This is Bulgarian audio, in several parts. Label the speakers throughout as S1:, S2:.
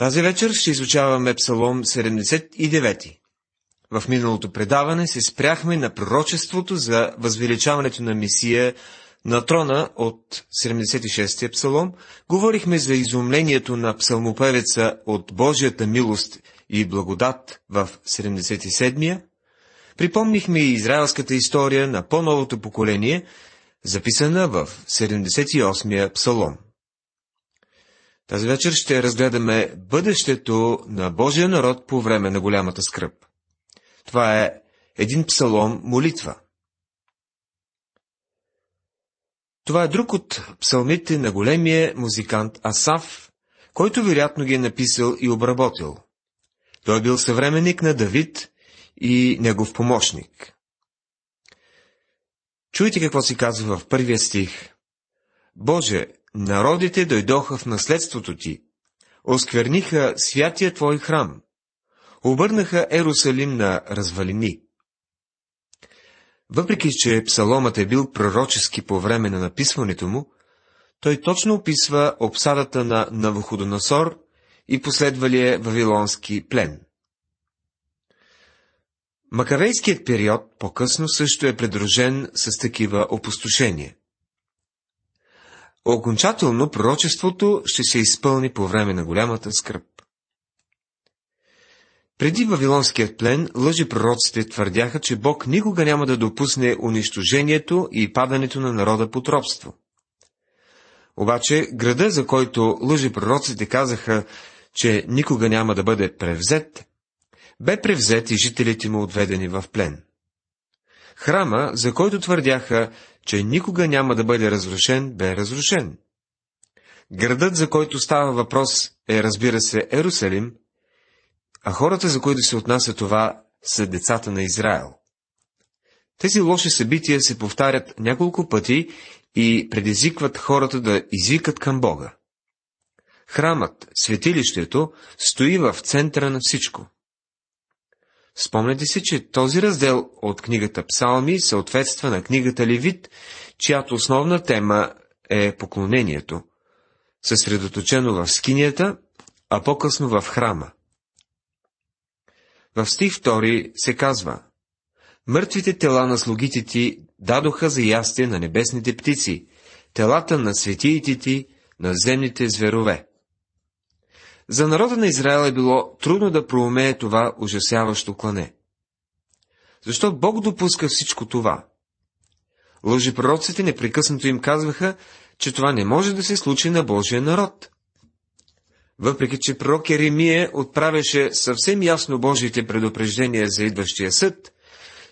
S1: Тази вечер ще изучаваме Псалом 79. В миналото предаване се спряхме на пророчеството за възвеличаването на Месия на трона от 76-я псалом, говорихме за изумлението на псалмопевеца от Божията милост и благодат в 77-я, припомнихме и израелската история на по-новото поколение, записана в 78-я псалом. Тази вечер ще разгледаме бъдещето на Божия народ по време на голямата скръп. Това е един псалом молитва. Това е друг от псалмите на големия музикант Асав, който вероятно ги е написал и обработил. Той е бил съвременник на Давид и негов помощник. Чуйте какво си казва в първия стих. Боже, народите дойдоха в наследството ти, оскверниха святия твой храм, обърнаха Ерусалим на развалини. Въпреки, че псаломът е бил пророчески по време на написването му, той точно описва обсадата на Навуходоносор и последвалия вавилонски плен. Макарейският период по-късно също е придружен с такива опустошения. Окончателно пророчеството ще се изпълни по време на голямата скръп. Преди Вавилонският плен, лъжи пророците твърдяха, че Бог никога няма да допусне унищожението и падането на народа под робство. Обаче града, за който лъжи пророците казаха, че никога няма да бъде превзет, бе превзет и жителите му отведени в плен. Храма, за който твърдяха, че никога няма да бъде разрушен, бе разрушен. Градът, за който става въпрос, е, разбира се, Ерусалим, а хората, за които се отнася това, са децата на Израел. Тези лоши събития се повтарят няколко пъти и предизвикват хората да извикат към Бога. Храмът, светилището, стои в центъра на всичко. Спомняте си, че този раздел от книгата Псалми съответства на книгата Левит, чиято основна тема е поклонението, съсредоточено в скинията, а по-късно в храма. В стих 2 се казва Мъртвите тела на слугите ти дадоха за ястие на небесните птици, телата на светиите ти, на земните зверове. За народа на Израел е било трудно да проумее това ужасяващо клане. Защо Бог допуска всичко това? Лъжепророците непрекъснато им казваха, че това не може да се случи на Божия народ. Въпреки, че пророк Еремия отправяше съвсем ясно Божиите предупреждения за идващия съд,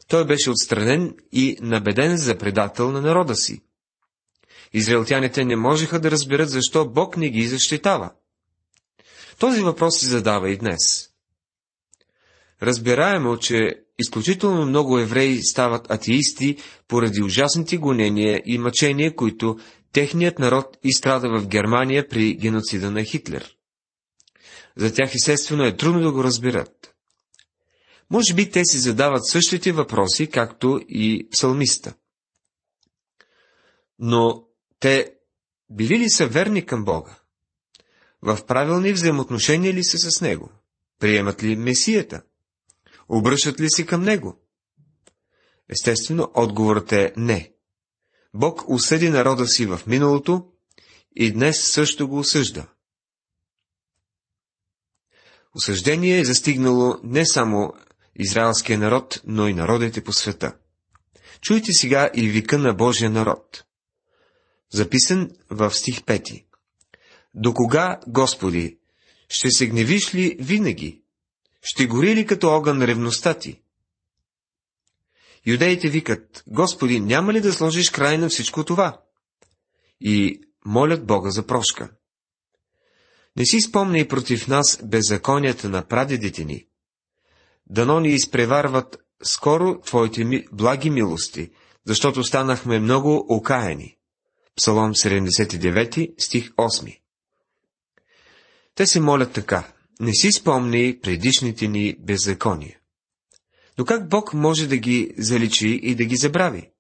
S1: той беше отстранен и набеден за предател на народа си. Израелтяните не можеха да разберат защо Бог не ги защитава. Този въпрос се задава и днес. Разбираемо, че изключително много евреи стават атеисти поради ужасните гонения и мъчения, които техният народ изстрада в Германия при геноцида на Хитлер. За тях естествено е трудно да го разберат. Може би те си задават същите въпроси, както и псалмиста. Но те били ли са верни към Бога? В правилни взаимоотношения ли са с Него? Приемат ли Месията? Обръщат ли се към Него? Естествено, отговорът е не. Бог осъди народа си в миналото и днес също го осъжда. Осъждение е застигнало не само израелския народ, но и народите по света. Чуйте сега и вика на Божия народ. Записан в стих 5. До кога, Господи, ще се гневиш ли винаги? Ще гори ли като огън ревността ти? Юдеите викат, Господи, няма ли да сложиш край на всичко това? И молят Бога за прошка. Не си спомня и против нас беззаконията на прадедите ни. Дано ни изпреварват скоро Твоите ми, благи милости, защото станахме много окаяни. Псалом 79, стих 8. Те се молят така. Не си спомни предишните ни беззакония. Но как Бог може да ги заличи и да ги забрави?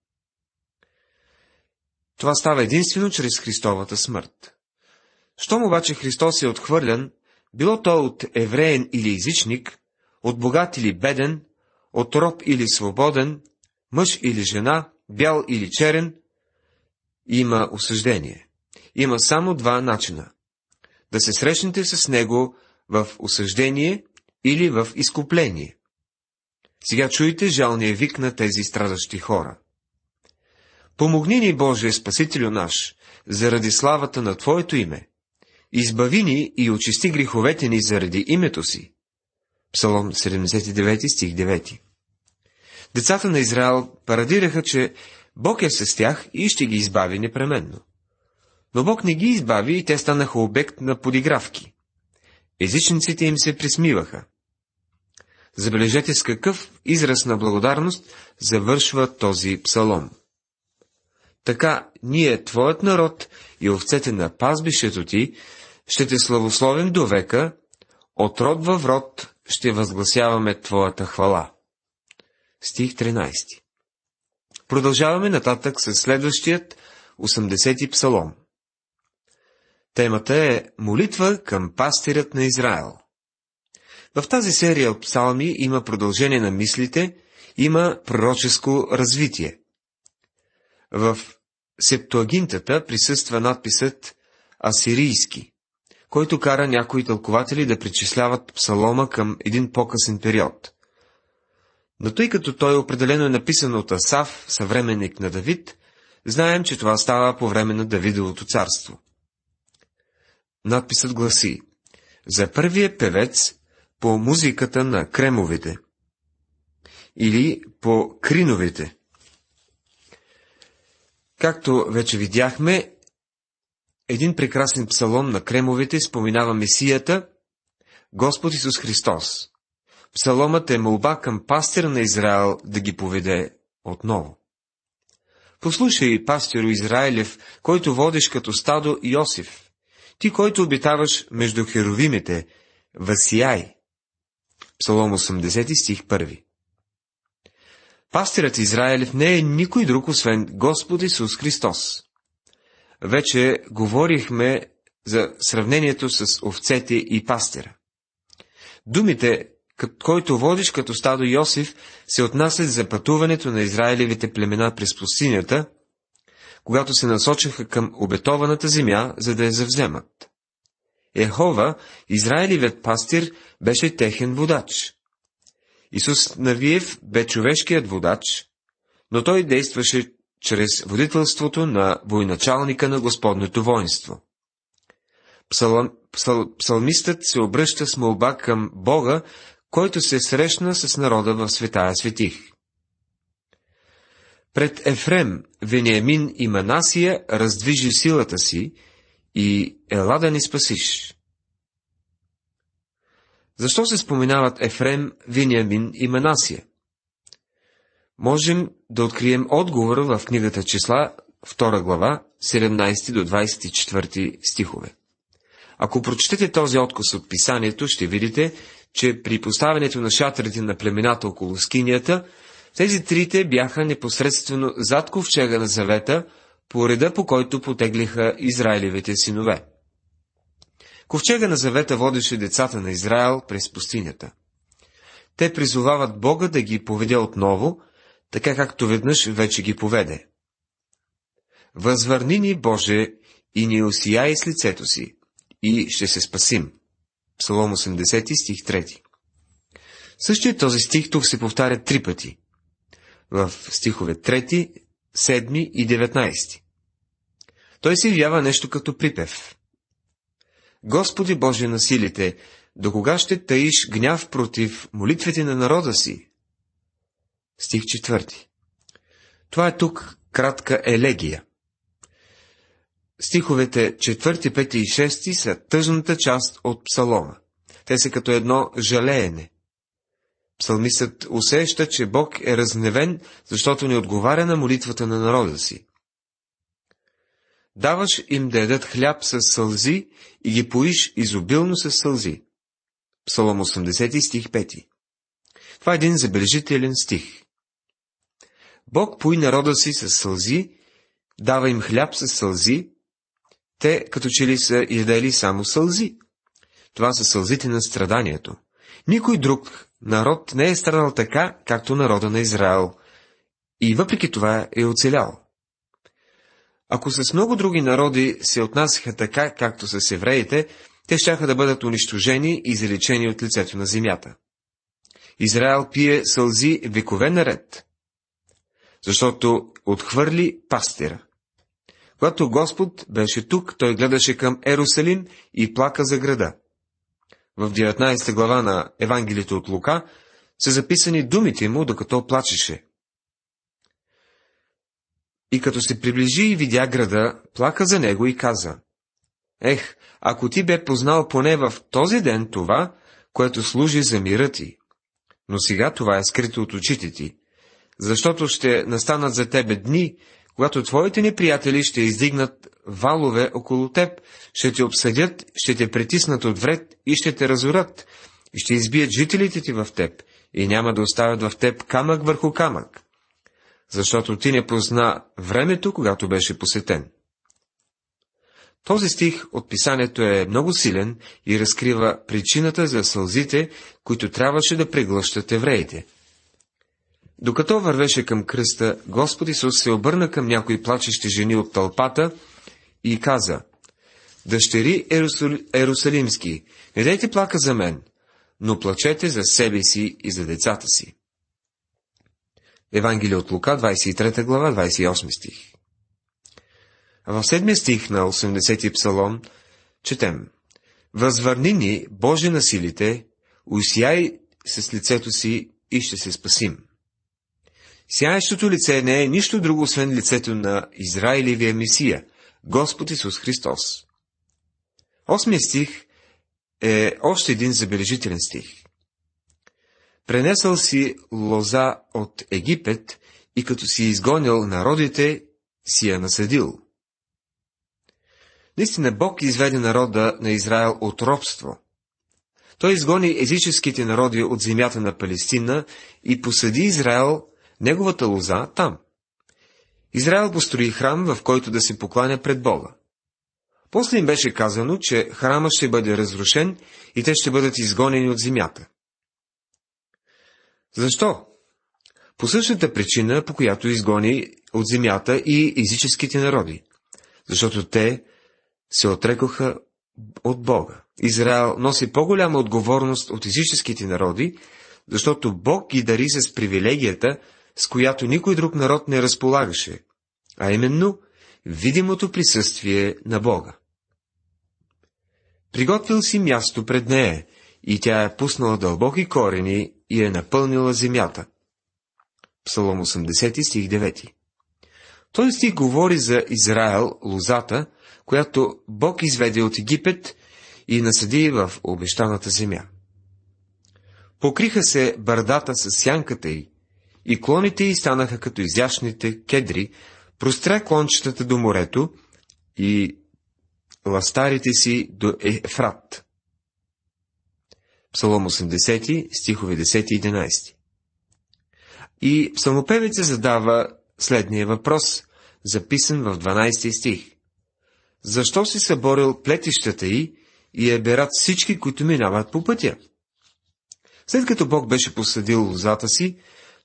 S1: Това става единствено чрез Христовата смърт. Щом обаче Христос е отхвърлян, било то от евреен или езичник, от богат или беден, от роб или свободен, мъж или жена, бял или черен, има осъждение. Има само два начина. Да се срещнете с него в осъждение или в изкупление. Сега чуйте жалния вик на тези страдащи хора. Помогни ни, Боже, Спасителю наш, заради славата на Твоето име. Избави ни и очисти греховете ни заради името си. Псалом 79 стих 9 Децата на Израел парадираха, че Бог е с тях и ще ги избави непременно. Но Бог не ги избави и те станаха обект на подигравки. Езичниците им се присмиваха. Забележете с какъв израз на благодарност завършва този псалом. Така ние, Твоят народ и овцете на пазбището ти, ще те славословим до века, от род във род ще възгласяваме Твоята хвала. Стих 13 Продължаваме нататък с следващият 80-ти псалом. Темата е Молитва към пастирят на Израел. В тази серия от псалми има продължение на мислите, има пророческо развитие. В Септуагинтата присъства надписът Асирийски, който кара някои тълкователи да причисляват псалома към един по-късен период. Но тъй като той определено е написан от Асав, съвременник на Давид, знаем, че това става по време на Давидовото царство. Надписът гласи За първия певец по музиката на кремовите или по криновите. Както вече видяхме, един прекрасен псалом на кремовите споменава Месията, Господ Исус Христос. Псаломът е молба към пастира на Израел да ги поведе отново. Послушай, пастиро Израилев, който водиш като стадо Йосиф, ти, който обитаваш между херовимите, Васияй. Псалом 80 стих 1 Пастирът Израилев не е никой друг, освен Господ Исус Христос. Вече говорихме за сравнението с овцете и пастира. Думите, който водиш като стадо Йосиф, се отнасят за пътуването на Израилевите племена през пустинята, когато се насочаха към обетованата земя, за да я завземат. Ехова, Израилевият пастир, беше техен водач. Исус Навиев бе човешкият водач, но той действаше чрез водителството на военачалника на Господното воинство. Псал... Псал... Псалмистът се обръща с молба към Бога, който се срещна с народа в Светая Светих. Пред Ефрем, Вениамин и Манасия раздвижи силата си и ела да ни спасиш. Защо се споменават Ефрем, Виниамин и Манасия? Можем да открием отговора в книгата числа, 2 глава, 17 до 24 стихове. Ако прочетете този откус от писанието, ще видите, че при поставянето на шатрите на племената около скинията, тези трите бяха непосредствено зад ковчега на завета, по реда по който потеглиха Израилевите синове. Ковчега на завета водеше децата на Израел през пустинята. Те призовават Бога да ги поведе отново, така както веднъж вече ги поведе. Възвърни ни, Боже, и ни осияй с лицето си, и ще се спасим. Псалом 80, стих 3. Същият този стих тук се повтаря три пъти. В стихове 3, 7 и 19. Той се явява нещо като припев. Господи Боже на силите, до кога ще таиш гняв против молитвите на народа си? Стих 4. Това е тук кратка елегия. Стиховете 4, 5 и 6 са тъжната част от псалома. Те са като едно жалеене. Псалмистът усеща, че Бог е разневен, защото не отговаря на молитвата на народа си. Даваш им да ядат хляб с сълзи и ги поиш изобилно с сълзи. Псалом 80 стих 5. Това е един забележителен стих. Бог пои народа си с сълзи, дава им хляб с сълзи, те като че ли са ядели само сълзи. това са сълзите на страданието. Никой друг народ не е страдал така, както народа на Израел. И въпреки това е оцелял. Ако с много други народи се отнасяха така, както с евреите, те щяха да бъдат унищожени и залечени от лицето на земята. Израел пие сълзи векове наред, защото отхвърли пастира. Когато Господ беше тук, той гледаше към Ерусалим и плака за града. В 19 глава на Евангелието от Лука са записани думите му, докато плачеше. И като се приближи и видя града, плака за него и каза, Ех, ако ти бе познал поне в този ден това, което служи за мира ти. Но сега това е скрито от очите ти, защото ще настанат за тебе дни, когато твоите неприятели ще издигнат валове около теб, ще те обсъдят, ще те притиснат от вред и ще те разорат, и ще избият жителите ти в теб, и няма да оставят в теб камък върху камък, защото ти не позна времето, когато беше посетен. Този стих от писанието е много силен и разкрива причината за сълзите, които трябваше да преглъщат евреите. Докато вървеше към кръста, Господ Исус се обърна към някои плачещи жени от тълпата и каза, Дъщери Ерусалимски, не дайте плака за мен, но плачете за себе си и за децата си. Евангелие от Лука, 23 глава, 28 стих. А в седмия стих на 80-ти псалом четем Възвърни ни, Боже на силите, усияй с лицето си и ще се спасим. Сияещото лице не е нищо друго, освен лицето на Израилевия Месия, Господ Исус Христос. Осмият стих е още един забележителен стих. Пренесъл си лоза от Египет и като си изгонил народите, си я насъдил. Наистина Бог изведе народа на Израел от робство. Той изгони езическите народи от земята на Палестина и посади Израел, неговата лоза, там. Израел построи храм, в който да се покланя пред Бога. После им беше казано, че храма ще бъде разрушен и те ще бъдат изгонени от земята. Защо? По същата причина, по която изгони от земята и езическите народи. Защото те се отрекоха от Бога. Израел носи по-голяма отговорност от езическите народи, защото Бог ги дари с привилегията, с която никой друг народ не разполагаше, а именно видимото присъствие на Бога. Приготвил си място пред нея, и тя е пуснала дълбоки корени и е напълнила земята. Псалом 80 стих 9 Този стих говори за Израел, лозата, която Бог изведе от Египет и насъди в обещаната земя. Покриха се бърдата с сянката й, и клоните й станаха като изящните кедри, простря клончетата до морето и ластарите си до Ефрат. Псалом 80, стихове 10 и 11. И псалмопевица задава следния въпрос, записан в 12 стих. Защо си съборил плетищата й и е берат всички, които минават по пътя? След като Бог беше посадил лозата си,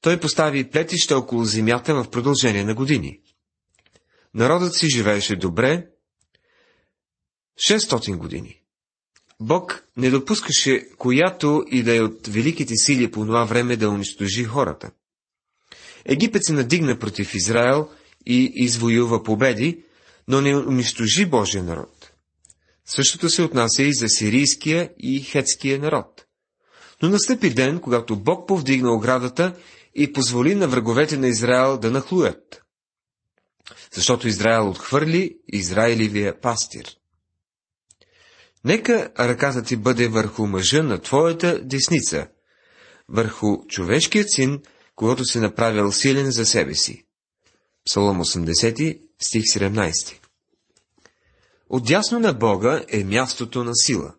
S1: той постави плетища около земята в продължение на години. Народът си живееше добре 600 години. Бог не допускаше която и да е от великите сили по това време да унищожи хората. Египет се надигна против Израел и извоюва победи, но не унищожи Божия народ. Същото се отнася и за сирийския и хетския народ. Но настъпи ден, когато Бог повдигна оградата и позволи на враговете на Израел да нахлуят. Защото Израел отхвърли Израилевия пастир. Нека ръката ти бъде върху мъжа на твоята десница, върху човешкият син, когато си направил силен за себе си. Псалом 80, стих 17. Отдясно на Бога е мястото на сила.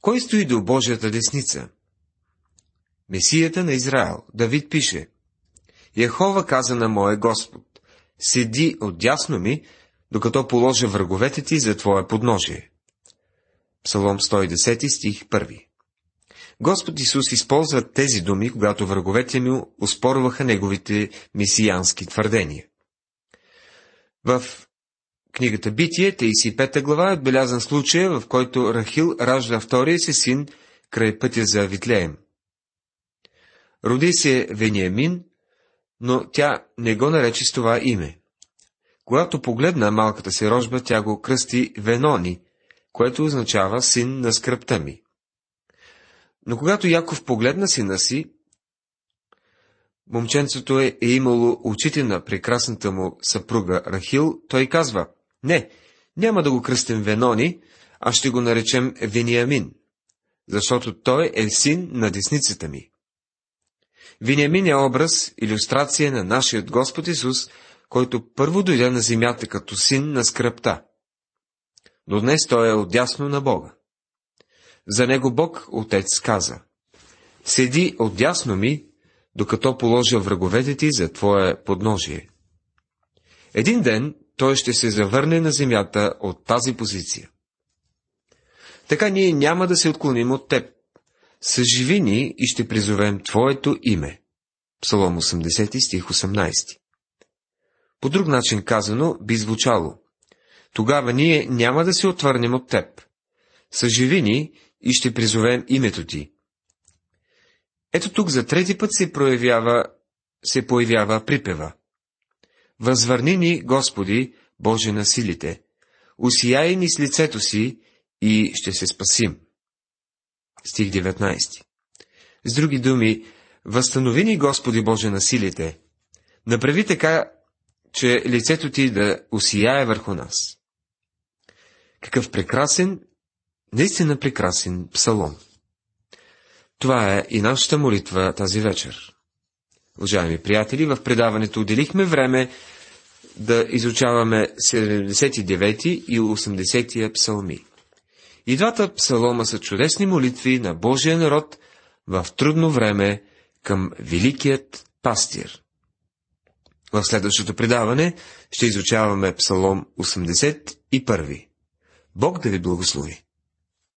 S1: Кой стои до Божията десница? Месията на Израел, Давид пише, Яхова каза на моя Господ, седи отдясно ми, докато положа враговете ти за твое подножие. Псалом 110 стих 1. Господ Исус използва тези думи, когато враговете му успорваха неговите месиянски твърдения. В книгата Битие, 35 глава, е отбелязан случая, в който Рахил ражда втория си син край пътя за Витлеем. Роди се Вениамин, но тя не го нарече с това име. Когато погледна малката си рожба, тя го кръсти Венони, което означава син на скръпта ми. Но когато Яков погледна сина си, момченцето е, е имало очите на прекрасната му съпруга Рахил, той казва, не, няма да го кръстим Венони, а ще го наречем Вениамин, защото той е син на десницата ми. Вениамин е образ, иллюстрация на нашият Господ Исус, който първо дойде на земята като син на скръпта. Но днес той е отясно на Бога. За него Бог, Отец, каза, Седи отдясно ми, докато положа враговете ти за твое подножие. Един ден той ще се завърне на земята от тази позиция. Така ние няма да се отклоним от теб. Съживи ни и ще призовем Твоето име. Псалом 80 стих 18. По друг начин казано би звучало. Тогава ние няма да се отвърнем от теб. Съживи ни и ще призовем името ти. Ето тук за трети път се проявява, се появява припева. Възвърни ни, Господи, Боже на силите, усияй ни с лицето си и ще се спасим. Стих 19. С други думи, възстанови ни, Господи Боже на силите, направи така, че лицето ти да усияе върху нас. Какъв прекрасен, наистина прекрасен псалом. Това е и нашата молитва тази вечер. Уважаеми приятели, в предаването отделихме време да изучаваме 79 и 80 псалми. И двата псалома са чудесни молитви на Божия народ в трудно време към Великият пастир. В следващото предаване ще изучаваме Псалом 81. Бог да ви благослови!